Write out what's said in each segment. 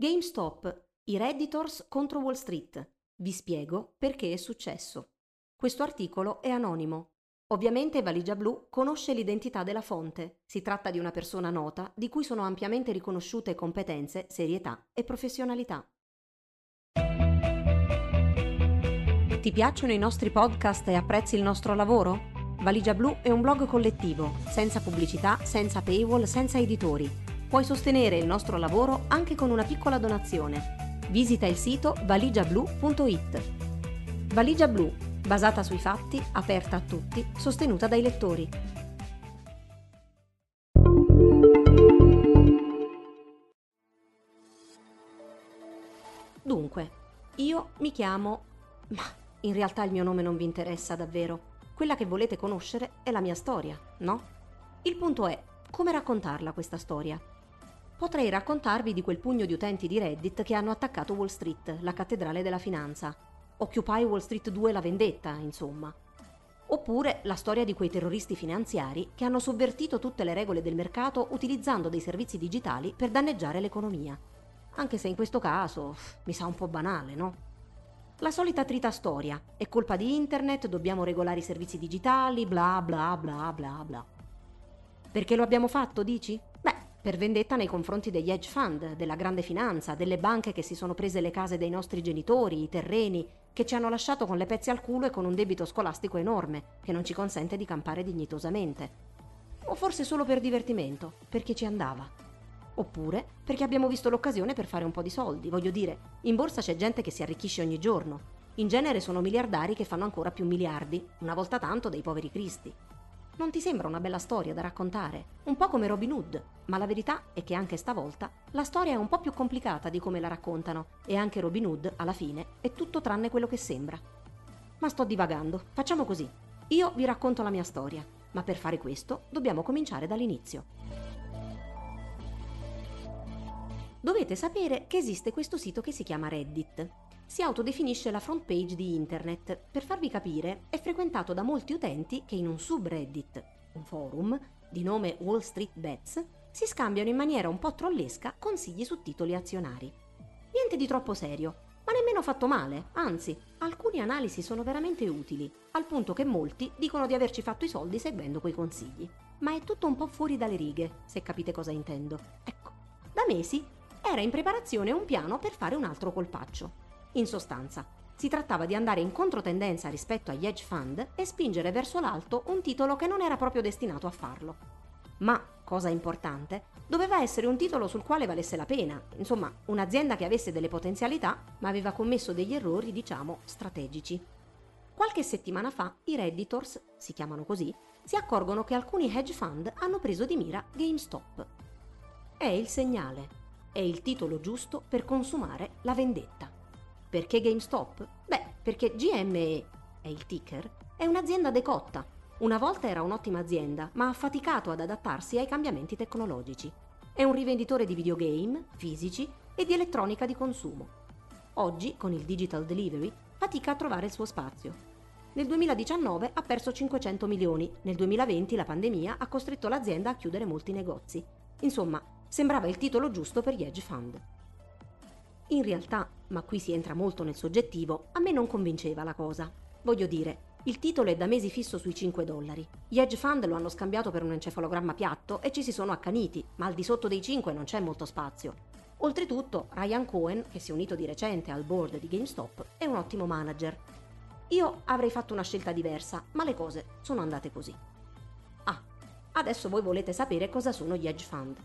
GameStop, i Redditors contro Wall Street. Vi spiego perché è successo. Questo articolo è anonimo. Ovviamente Valigia Blu conosce l'identità della fonte. Si tratta di una persona nota di cui sono ampiamente riconosciute competenze, serietà e professionalità. Ti piacciono i nostri podcast e apprezzi il nostro lavoro? Valigia Blu è un blog collettivo, senza pubblicità, senza paywall, senza editori Puoi sostenere il nostro lavoro anche con una piccola donazione. Visita il sito valigiablu.it. Valigia Blu, basata sui fatti, aperta a tutti, sostenuta dai lettori. Dunque, io mi chiamo... Ma in realtà il mio nome non vi interessa davvero. Quella che volete conoscere è la mia storia, no? Il punto è come raccontarla questa storia potrei raccontarvi di quel pugno di utenti di Reddit che hanno attaccato Wall Street, la cattedrale della finanza. Occupy Wall Street 2 la vendetta, insomma. Oppure la storia di quei terroristi finanziari che hanno sovvertito tutte le regole del mercato utilizzando dei servizi digitali per danneggiare l'economia. Anche se in questo caso mi sa un po' banale, no? La solita trita storia. È colpa di internet, dobbiamo regolare i servizi digitali, bla bla bla bla bla. Perché lo abbiamo fatto, dici? Beh, per vendetta nei confronti degli hedge fund, della grande finanza, delle banche che si sono prese le case dei nostri genitori, i terreni, che ci hanno lasciato con le pezze al culo e con un debito scolastico enorme, che non ci consente di campare dignitosamente. O forse solo per divertimento, perché ci andava. Oppure perché abbiamo visto l'occasione per fare un po' di soldi. Voglio dire, in borsa c'è gente che si arricchisce ogni giorno. In genere sono miliardari che fanno ancora più miliardi, una volta tanto dei poveri cristi. Non ti sembra una bella storia da raccontare? Un po' come Robin Hood, ma la verità è che anche stavolta la storia è un po' più complicata di come la raccontano e anche Robin Hood, alla fine, è tutto tranne quello che sembra. Ma sto divagando, facciamo così. Io vi racconto la mia storia, ma per fare questo dobbiamo cominciare dall'inizio. Dovete sapere che esiste questo sito che si chiama Reddit si autodefinisce la front page di Internet. Per farvi capire, è frequentato da molti utenti che in un subreddit, un forum, di nome Wall Street Bets, si scambiano in maniera un po' trollesca consigli su titoli azionari. Niente di troppo serio, ma nemmeno fatto male, anzi, alcune analisi sono veramente utili, al punto che molti dicono di averci fatto i soldi seguendo quei consigli. Ma è tutto un po' fuori dalle righe, se capite cosa intendo. Ecco, da mesi era in preparazione un piano per fare un altro colpaccio. In sostanza, si trattava di andare in controtendenza rispetto agli hedge fund e spingere verso l'alto un titolo che non era proprio destinato a farlo. Ma, cosa importante, doveva essere un titolo sul quale valesse la pena, insomma, un'azienda che avesse delle potenzialità, ma aveva commesso degli errori, diciamo, strategici. Qualche settimana fa i Redditors, si chiamano così, si accorgono che alcuni hedge fund hanno preso di mira GameStop. È il segnale, è il titolo giusto per consumare la vendetta. Perché GameStop? Beh, perché GME, è il ticker, è un'azienda decotta. Una volta era un'ottima azienda, ma ha faticato ad adattarsi ai cambiamenti tecnologici. È un rivenditore di videogame, fisici e di elettronica di consumo. Oggi, con il digital delivery, fatica a trovare il suo spazio. Nel 2019 ha perso 500 milioni, nel 2020 la pandemia ha costretto l'azienda a chiudere molti negozi. Insomma, sembrava il titolo giusto per gli hedge fund. In realtà, ma qui si entra molto nel soggettivo, a me non convinceva la cosa. Voglio dire, il titolo è da mesi fisso sui 5 dollari. Gli hedge fund lo hanno scambiato per un encefalogramma piatto e ci si sono accaniti, ma al di sotto dei 5 non c'è molto spazio. Oltretutto, Ryan Cohen, che si è unito di recente al board di GameStop, è un ottimo manager. Io avrei fatto una scelta diversa, ma le cose sono andate così. Ah, adesso voi volete sapere cosa sono gli hedge fund.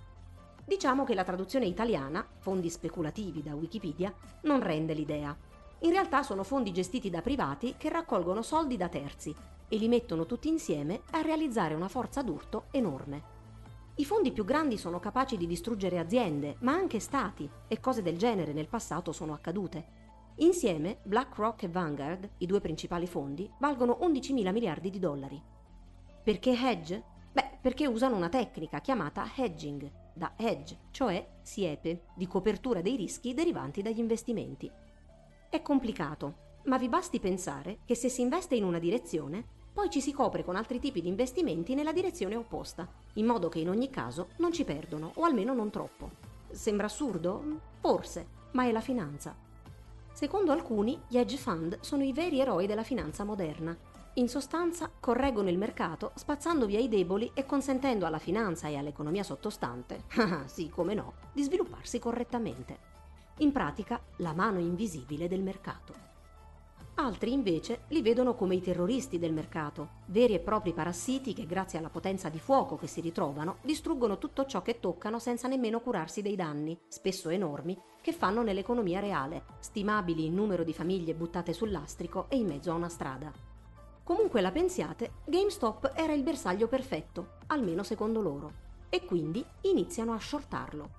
Diciamo che la traduzione italiana, fondi speculativi da Wikipedia, non rende l'idea. In realtà sono fondi gestiti da privati che raccolgono soldi da terzi e li mettono tutti insieme a realizzare una forza d'urto enorme. I fondi più grandi sono capaci di distruggere aziende, ma anche stati, e cose del genere nel passato sono accadute. Insieme, BlackRock e Vanguard, i due principali fondi, valgono 11 mila miliardi di dollari. Perché hedge? Beh, perché usano una tecnica chiamata hedging, da hedge, cioè siepe, di copertura dei rischi derivanti dagli investimenti. È complicato, ma vi basti pensare che se si investe in una direzione, poi ci si copre con altri tipi di investimenti nella direzione opposta, in modo che in ogni caso non ci perdono, o almeno non troppo. Sembra assurdo? Forse, ma è la finanza. Secondo alcuni, gli hedge fund sono i veri eroi della finanza moderna. In sostanza, correggono il mercato spazzando via i deboli e consentendo alla finanza e all'economia sottostante, ah sì, come no, di svilupparsi correttamente. In pratica, la mano invisibile del mercato. Altri invece li vedono come i terroristi del mercato, veri e propri parassiti che grazie alla potenza di fuoco che si ritrovano distruggono tutto ciò che toccano senza nemmeno curarsi dei danni, spesso enormi, che fanno nell'economia reale, stimabili in numero di famiglie buttate sul lastrico e in mezzo a una strada. Comunque la pensiate, GameStop era il bersaglio perfetto, almeno secondo loro, e quindi iniziano a shortarlo.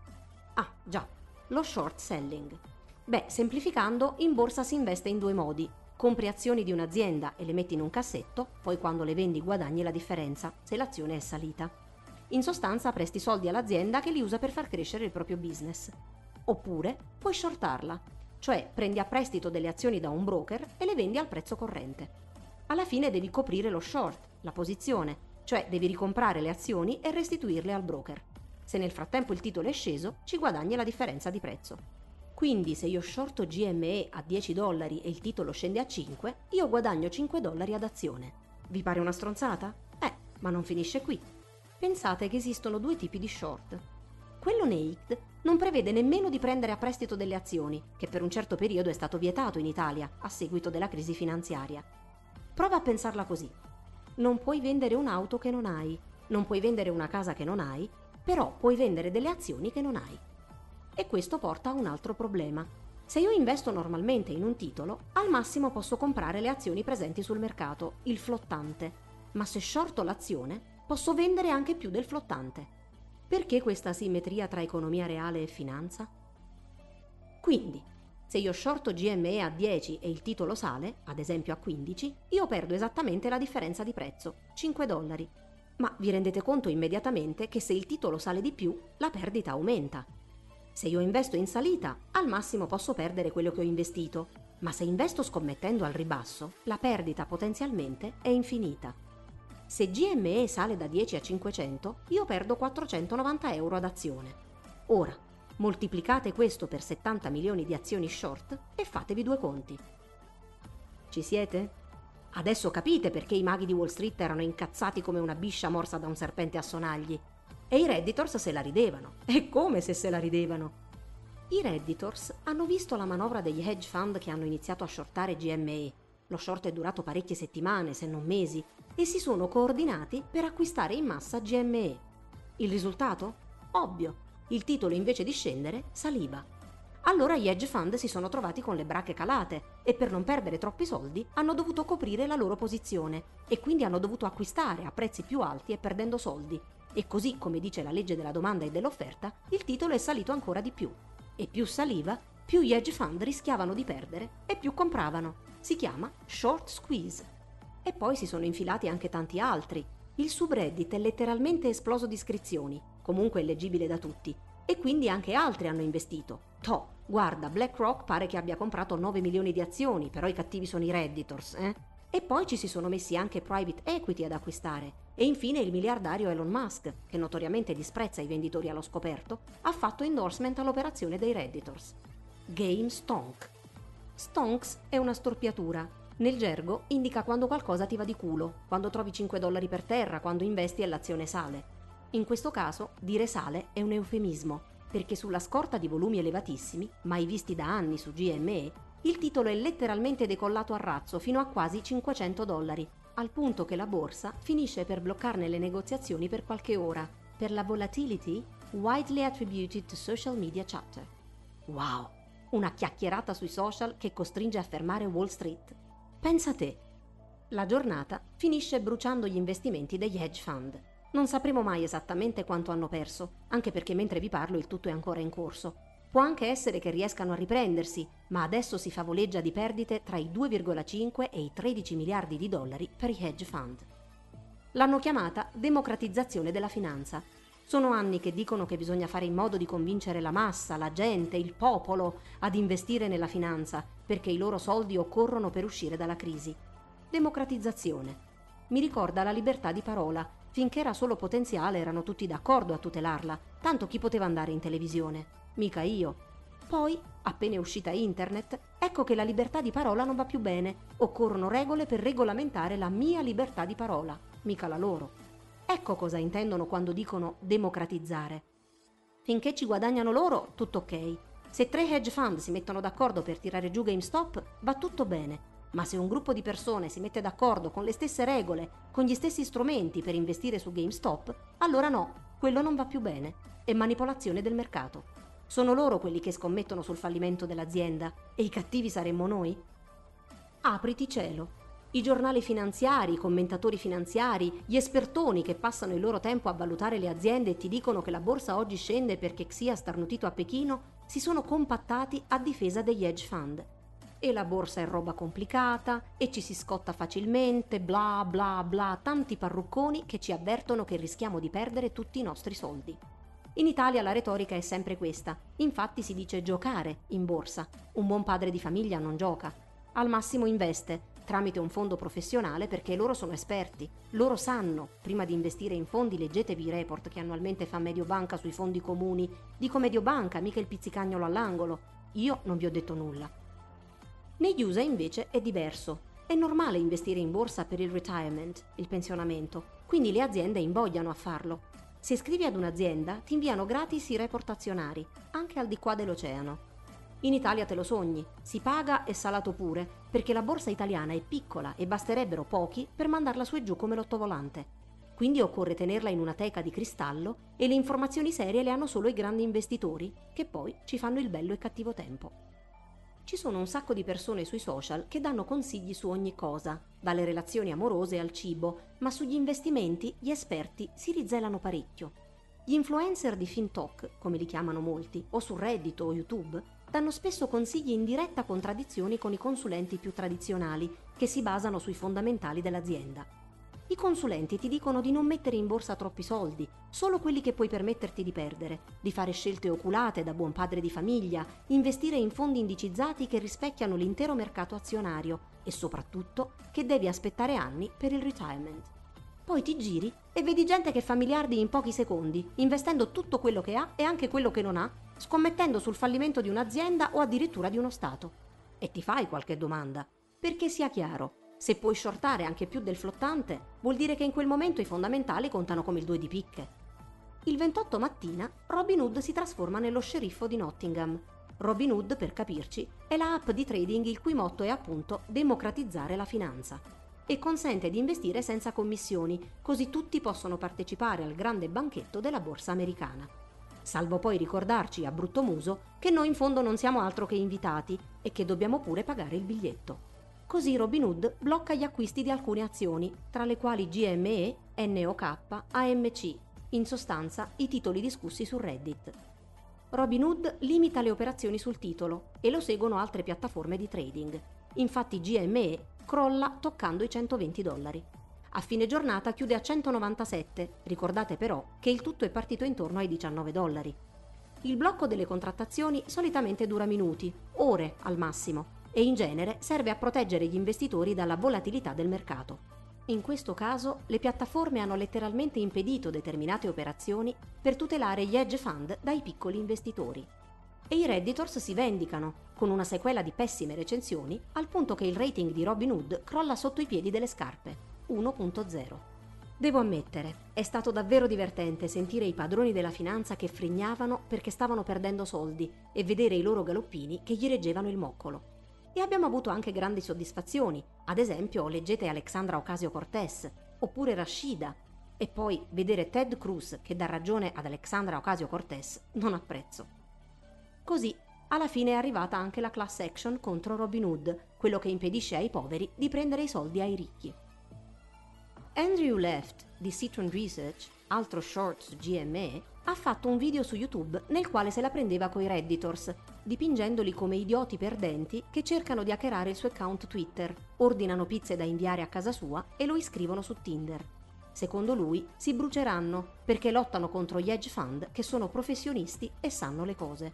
Ah, già, lo short selling. Beh, semplificando, in borsa si investe in due modi, Compri azioni di un'azienda e le metti in un cassetto, poi quando le vendi guadagni la differenza, se l'azione è salita. In sostanza presti soldi all'azienda che li usa per far crescere il proprio business. Oppure puoi shortarla, cioè prendi a prestito delle azioni da un broker e le vendi al prezzo corrente. Alla fine devi coprire lo short, la posizione, cioè devi ricomprare le azioni e restituirle al broker. Se nel frattempo il titolo è sceso, ci guadagni la differenza di prezzo. Quindi se io shorto GME a 10 dollari e il titolo scende a 5, io guadagno 5 dollari ad azione. Vi pare una stronzata? Eh, ma non finisce qui. Pensate che esistono due tipi di short. Quello naked non prevede nemmeno di prendere a prestito delle azioni, che per un certo periodo è stato vietato in Italia a seguito della crisi finanziaria. Prova a pensarla così. Non puoi vendere un'auto che non hai, non puoi vendere una casa che non hai, però puoi vendere delle azioni che non hai. E questo porta a un altro problema. Se io investo normalmente in un titolo, al massimo posso comprare le azioni presenti sul mercato, il flottante, ma se shorto l'azione, posso vendere anche più del flottante. Perché questa asimmetria tra economia reale e finanza? Quindi, se io shorto GME a 10 e il titolo sale, ad esempio a 15, io perdo esattamente la differenza di prezzo, 5 dollari. Ma vi rendete conto immediatamente che se il titolo sale di più, la perdita aumenta. Se io investo in salita, al massimo posso perdere quello che ho investito, ma se investo scommettendo al ribasso, la perdita potenzialmente è infinita. Se GME sale da 10 a 500, io perdo 490 euro ad azione. Ora, moltiplicate questo per 70 milioni di azioni short e fatevi due conti. Ci siete? Adesso capite perché i maghi di Wall Street erano incazzati come una biscia morsa da un serpente a sonagli e i Redditors se la ridevano. E come se se la ridevano? I Redditors hanno visto la manovra degli hedge fund che hanno iniziato a shortare GME. Lo short è durato parecchie settimane, se non mesi, e si sono coordinati per acquistare in massa GME. Il risultato? Ovvio. Il titolo invece di scendere saliva. Allora gli hedge fund si sono trovati con le bracche calate e per non perdere troppi soldi hanno dovuto coprire la loro posizione e quindi hanno dovuto acquistare a prezzi più alti e perdendo soldi e così, come dice la legge della domanda e dell'offerta, il titolo è salito ancora di più. E più saliva, più gli hedge fund rischiavano di perdere e più compravano. Si chiama short squeeze. E poi si sono infilati anche tanti altri. Il subreddit è letteralmente esploso di iscrizioni, comunque leggibile da tutti, e quindi anche altri hanno investito. Toh, guarda, BlackRock pare che abbia comprato 9 milioni di azioni, però i cattivi sono i redditors, eh? E poi ci si sono messi anche private equity ad acquistare. E infine il miliardario Elon Musk, che notoriamente disprezza i venditori allo scoperto, ha fatto endorsement all'operazione dei Redditors. Game Stonk. Stonks è una storpiatura. Nel gergo indica quando qualcosa ti va di culo, quando trovi 5 dollari per terra, quando investi e l'azione sale. In questo caso, dire sale è un eufemismo, perché sulla scorta di volumi elevatissimi, mai visti da anni su GME, il titolo è letteralmente decollato a razzo fino a quasi 500 dollari, al punto che la borsa finisce per bloccarne le negoziazioni per qualche ora, per la volatility widely attributed to social media chatter. Wow, una chiacchierata sui social che costringe a fermare Wall Street. Pensa te. La giornata finisce bruciando gli investimenti degli hedge fund. Non sapremo mai esattamente quanto hanno perso, anche perché mentre vi parlo il tutto è ancora in corso, Può anche essere che riescano a riprendersi, ma adesso si favoleggia di perdite tra i 2,5 e i 13 miliardi di dollari per i hedge fund. L'hanno chiamata democratizzazione della finanza. Sono anni che dicono che bisogna fare in modo di convincere la massa, la gente, il popolo ad investire nella finanza, perché i loro soldi occorrono per uscire dalla crisi. Democratizzazione. Mi ricorda la libertà di parola. Finché era solo potenziale erano tutti d'accordo a tutelarla, tanto chi poteva andare in televisione. Mica io. Poi, appena è uscita internet, ecco che la libertà di parola non va più bene. Occorrono regole per regolamentare la mia libertà di parola, mica la loro. Ecco cosa intendono quando dicono democratizzare. Finché ci guadagnano loro, tutto ok. Se tre hedge fund si mettono d'accordo per tirare giù GameStop, va tutto bene. Ma se un gruppo di persone si mette d'accordo con le stesse regole, con gli stessi strumenti per investire su GameStop, allora no, quello non va più bene. È manipolazione del mercato. Sono loro quelli che scommettono sul fallimento dell'azienda e i cattivi saremmo noi? Apriti cielo. I giornali finanziari, i commentatori finanziari, gli espertoni che passano il loro tempo a valutare le aziende e ti dicono che la borsa oggi scende perché Xia starnutito a Pechino, si sono compattati a difesa degli hedge fund. E la borsa è roba complicata e ci si scotta facilmente, bla bla bla, tanti parrucconi che ci avvertono che rischiamo di perdere tutti i nostri soldi. In Italia la retorica è sempre questa, infatti si dice giocare in borsa. Un buon padre di famiglia non gioca. Al massimo investe, tramite un fondo professionale perché loro sono esperti. Loro sanno, prima di investire in fondi, leggetevi i report che annualmente fa Mediobanca sui fondi comuni. Dico Mediobanca, mica il pizzicagnolo all'angolo. Io non vi ho detto nulla. Negli USA invece è diverso. È normale investire in borsa per il retirement, il pensionamento, quindi le aziende invogliano a farlo. Se scrivi ad un'azienda, ti inviano gratis i report azionari, anche al di qua dell'oceano. In Italia te lo sogni, si paga e salato pure, perché la borsa italiana è piccola e basterebbero pochi per mandarla su e giù come l'ottovolante. Quindi occorre tenerla in una teca di cristallo e le informazioni serie le hanno solo i grandi investitori, che poi ci fanno il bello e cattivo tempo. Ci sono un sacco di persone sui social che danno consigli su ogni cosa, dalle relazioni amorose al cibo, ma sugli investimenti gli esperti si rizelano parecchio. Gli influencer di FinTalk, come li chiamano molti, o su Reddit o YouTube, danno spesso consigli in diretta contraddizione con i consulenti più tradizionali, che si basano sui fondamentali dell'azienda. I consulenti ti dicono di non mettere in borsa troppi soldi, solo quelli che puoi permetterti di perdere, di fare scelte oculate da buon padre di famiglia, investire in fondi indicizzati che rispecchiano l'intero mercato azionario e soprattutto che devi aspettare anni per il retirement. Poi ti giri e vedi gente che fa miliardi in pochi secondi, investendo tutto quello che ha e anche quello che non ha scommettendo sul fallimento di un'azienda o addirittura di uno Stato. E ti fai qualche domanda. Perché sia chiaro, se puoi shortare anche più del flottante, vuol dire che in quel momento i fondamentali contano come il 2 di picche. Il 28 mattina Robin Hood si trasforma nello sceriffo di Nottingham. Robin Hood, per capirci, è la app di trading il cui motto è appunto democratizzare la finanza e consente di investire senza commissioni, così tutti possono partecipare al grande banchetto della borsa americana salvo poi ricordarci a brutto muso che noi in fondo non siamo altro che invitati e che dobbiamo pure pagare il biglietto. Così Robinhood blocca gli acquisti di alcune azioni, tra le quali GME, NOK, AMC, in sostanza i titoli discussi su Reddit. Robinhood limita le operazioni sul titolo e lo seguono altre piattaforme di trading. Infatti GME crolla toccando i 120 dollari. A fine giornata chiude a 197, ricordate però che il tutto è partito intorno ai 19 dollari. Il blocco delle contrattazioni solitamente dura minuti, ore al massimo, e in genere serve a proteggere gli investitori dalla volatilità del mercato. In questo caso le piattaforme hanno letteralmente impedito determinate operazioni per tutelare gli hedge fund dai piccoli investitori. E i Redditors si vendicano, con una sequela di pessime recensioni, al punto che il rating di Robinhood crolla sotto i piedi delle scarpe. 1.0. Devo ammettere, è stato davvero divertente sentire i padroni della finanza che frignavano perché stavano perdendo soldi e vedere i loro galoppini che gli reggevano il moccolo. E abbiamo avuto anche grandi soddisfazioni, ad esempio leggete Alexandra Ocasio-Cortez, oppure Rashida, e poi vedere Ted Cruz che dà ragione ad Alexandra Ocasio-Cortez non apprezzo. Così, alla fine è arrivata anche la class action contro Robin Hood, quello che impedisce ai poveri di prendere i soldi ai ricchi. Andrew Left di Citron Research, altro short su GME, ha fatto un video su YouTube nel quale se la prendeva coi Redditors, dipingendoli come idioti perdenti che cercano di hackerare il suo account Twitter, ordinano pizze da inviare a casa sua e lo iscrivono su Tinder. Secondo lui si bruceranno perché lottano contro gli hedge fund che sono professionisti e sanno le cose.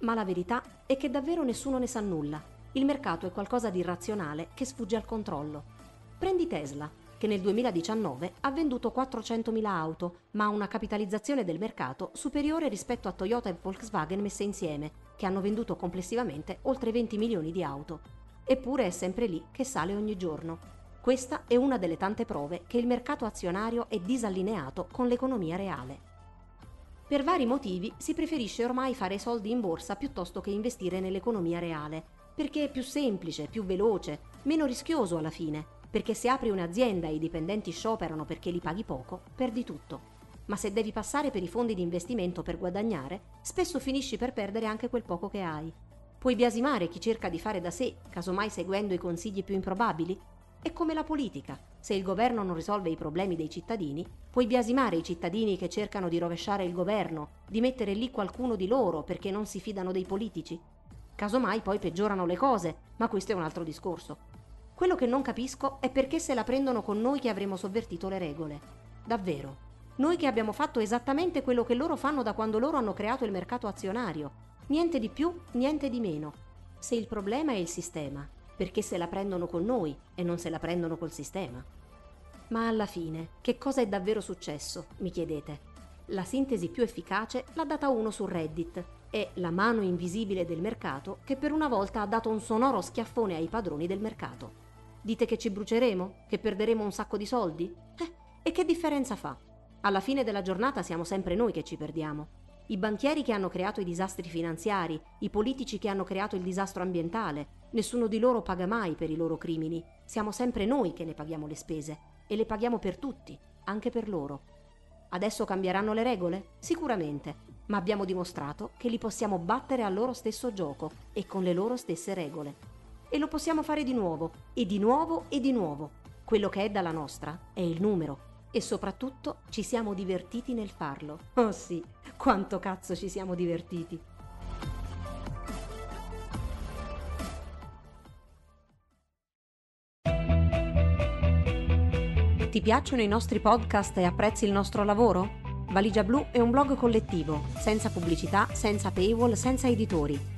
Ma la verità è che davvero nessuno ne sa nulla. Il mercato è qualcosa di irrazionale che sfugge al controllo. Prendi Tesla che nel 2019 ha venduto 400.000 auto, ma ha una capitalizzazione del mercato superiore rispetto a Toyota e Volkswagen messe insieme, che hanno venduto complessivamente oltre 20 milioni di auto. Eppure è sempre lì che sale ogni giorno. Questa è una delle tante prove che il mercato azionario è disallineato con l'economia reale. Per vari motivi si preferisce ormai fare soldi in borsa piuttosto che investire nell'economia reale, perché è più semplice, più veloce, meno rischioso alla fine, perché se apri un'azienda e i dipendenti scioperano perché li paghi poco, perdi tutto. Ma se devi passare per i fondi di investimento per guadagnare, spesso finisci per perdere anche quel poco che hai. Puoi biasimare chi cerca di fare da sé, casomai seguendo i consigli più improbabili? È come la politica. Se il governo non risolve i problemi dei cittadini, puoi biasimare i cittadini che cercano di rovesciare il governo, di mettere lì qualcuno di loro perché non si fidano dei politici? Casomai poi peggiorano le cose, ma questo è un altro discorso. Quello che non capisco è perché se la prendono con noi che avremo sovvertito le regole. Davvero. Noi che abbiamo fatto esattamente quello che loro fanno da quando loro hanno creato il mercato azionario. Niente di più, niente di meno. Se il problema è il sistema, perché se la prendono con noi e non se la prendono col sistema? Ma alla fine, che cosa è davvero successo, mi chiedete? La sintesi più efficace l'ha data uno su Reddit, è la mano invisibile del mercato che per una volta ha dato un sonoro schiaffone ai padroni del mercato. Dite che ci bruceremo? Che perderemo un sacco di soldi? Eh, e che differenza fa? Alla fine della giornata siamo sempre noi che ci perdiamo. I banchieri che hanno creato i disastri finanziari, i politici che hanno creato il disastro ambientale, nessuno di loro paga mai per i loro crimini. Siamo sempre noi che ne paghiamo le spese e le paghiamo per tutti, anche per loro. Adesso cambieranno le regole? Sicuramente, ma abbiamo dimostrato che li possiamo battere al loro stesso gioco e con le loro stesse regole. E lo possiamo fare di nuovo, e di nuovo, e di nuovo. Quello che è dalla nostra è il numero. E soprattutto ci siamo divertiti nel farlo. Oh sì, quanto cazzo ci siamo divertiti. Ti piacciono i nostri podcast e apprezzi il nostro lavoro? Valigia Blu è un blog collettivo, senza pubblicità, senza paywall, senza editori.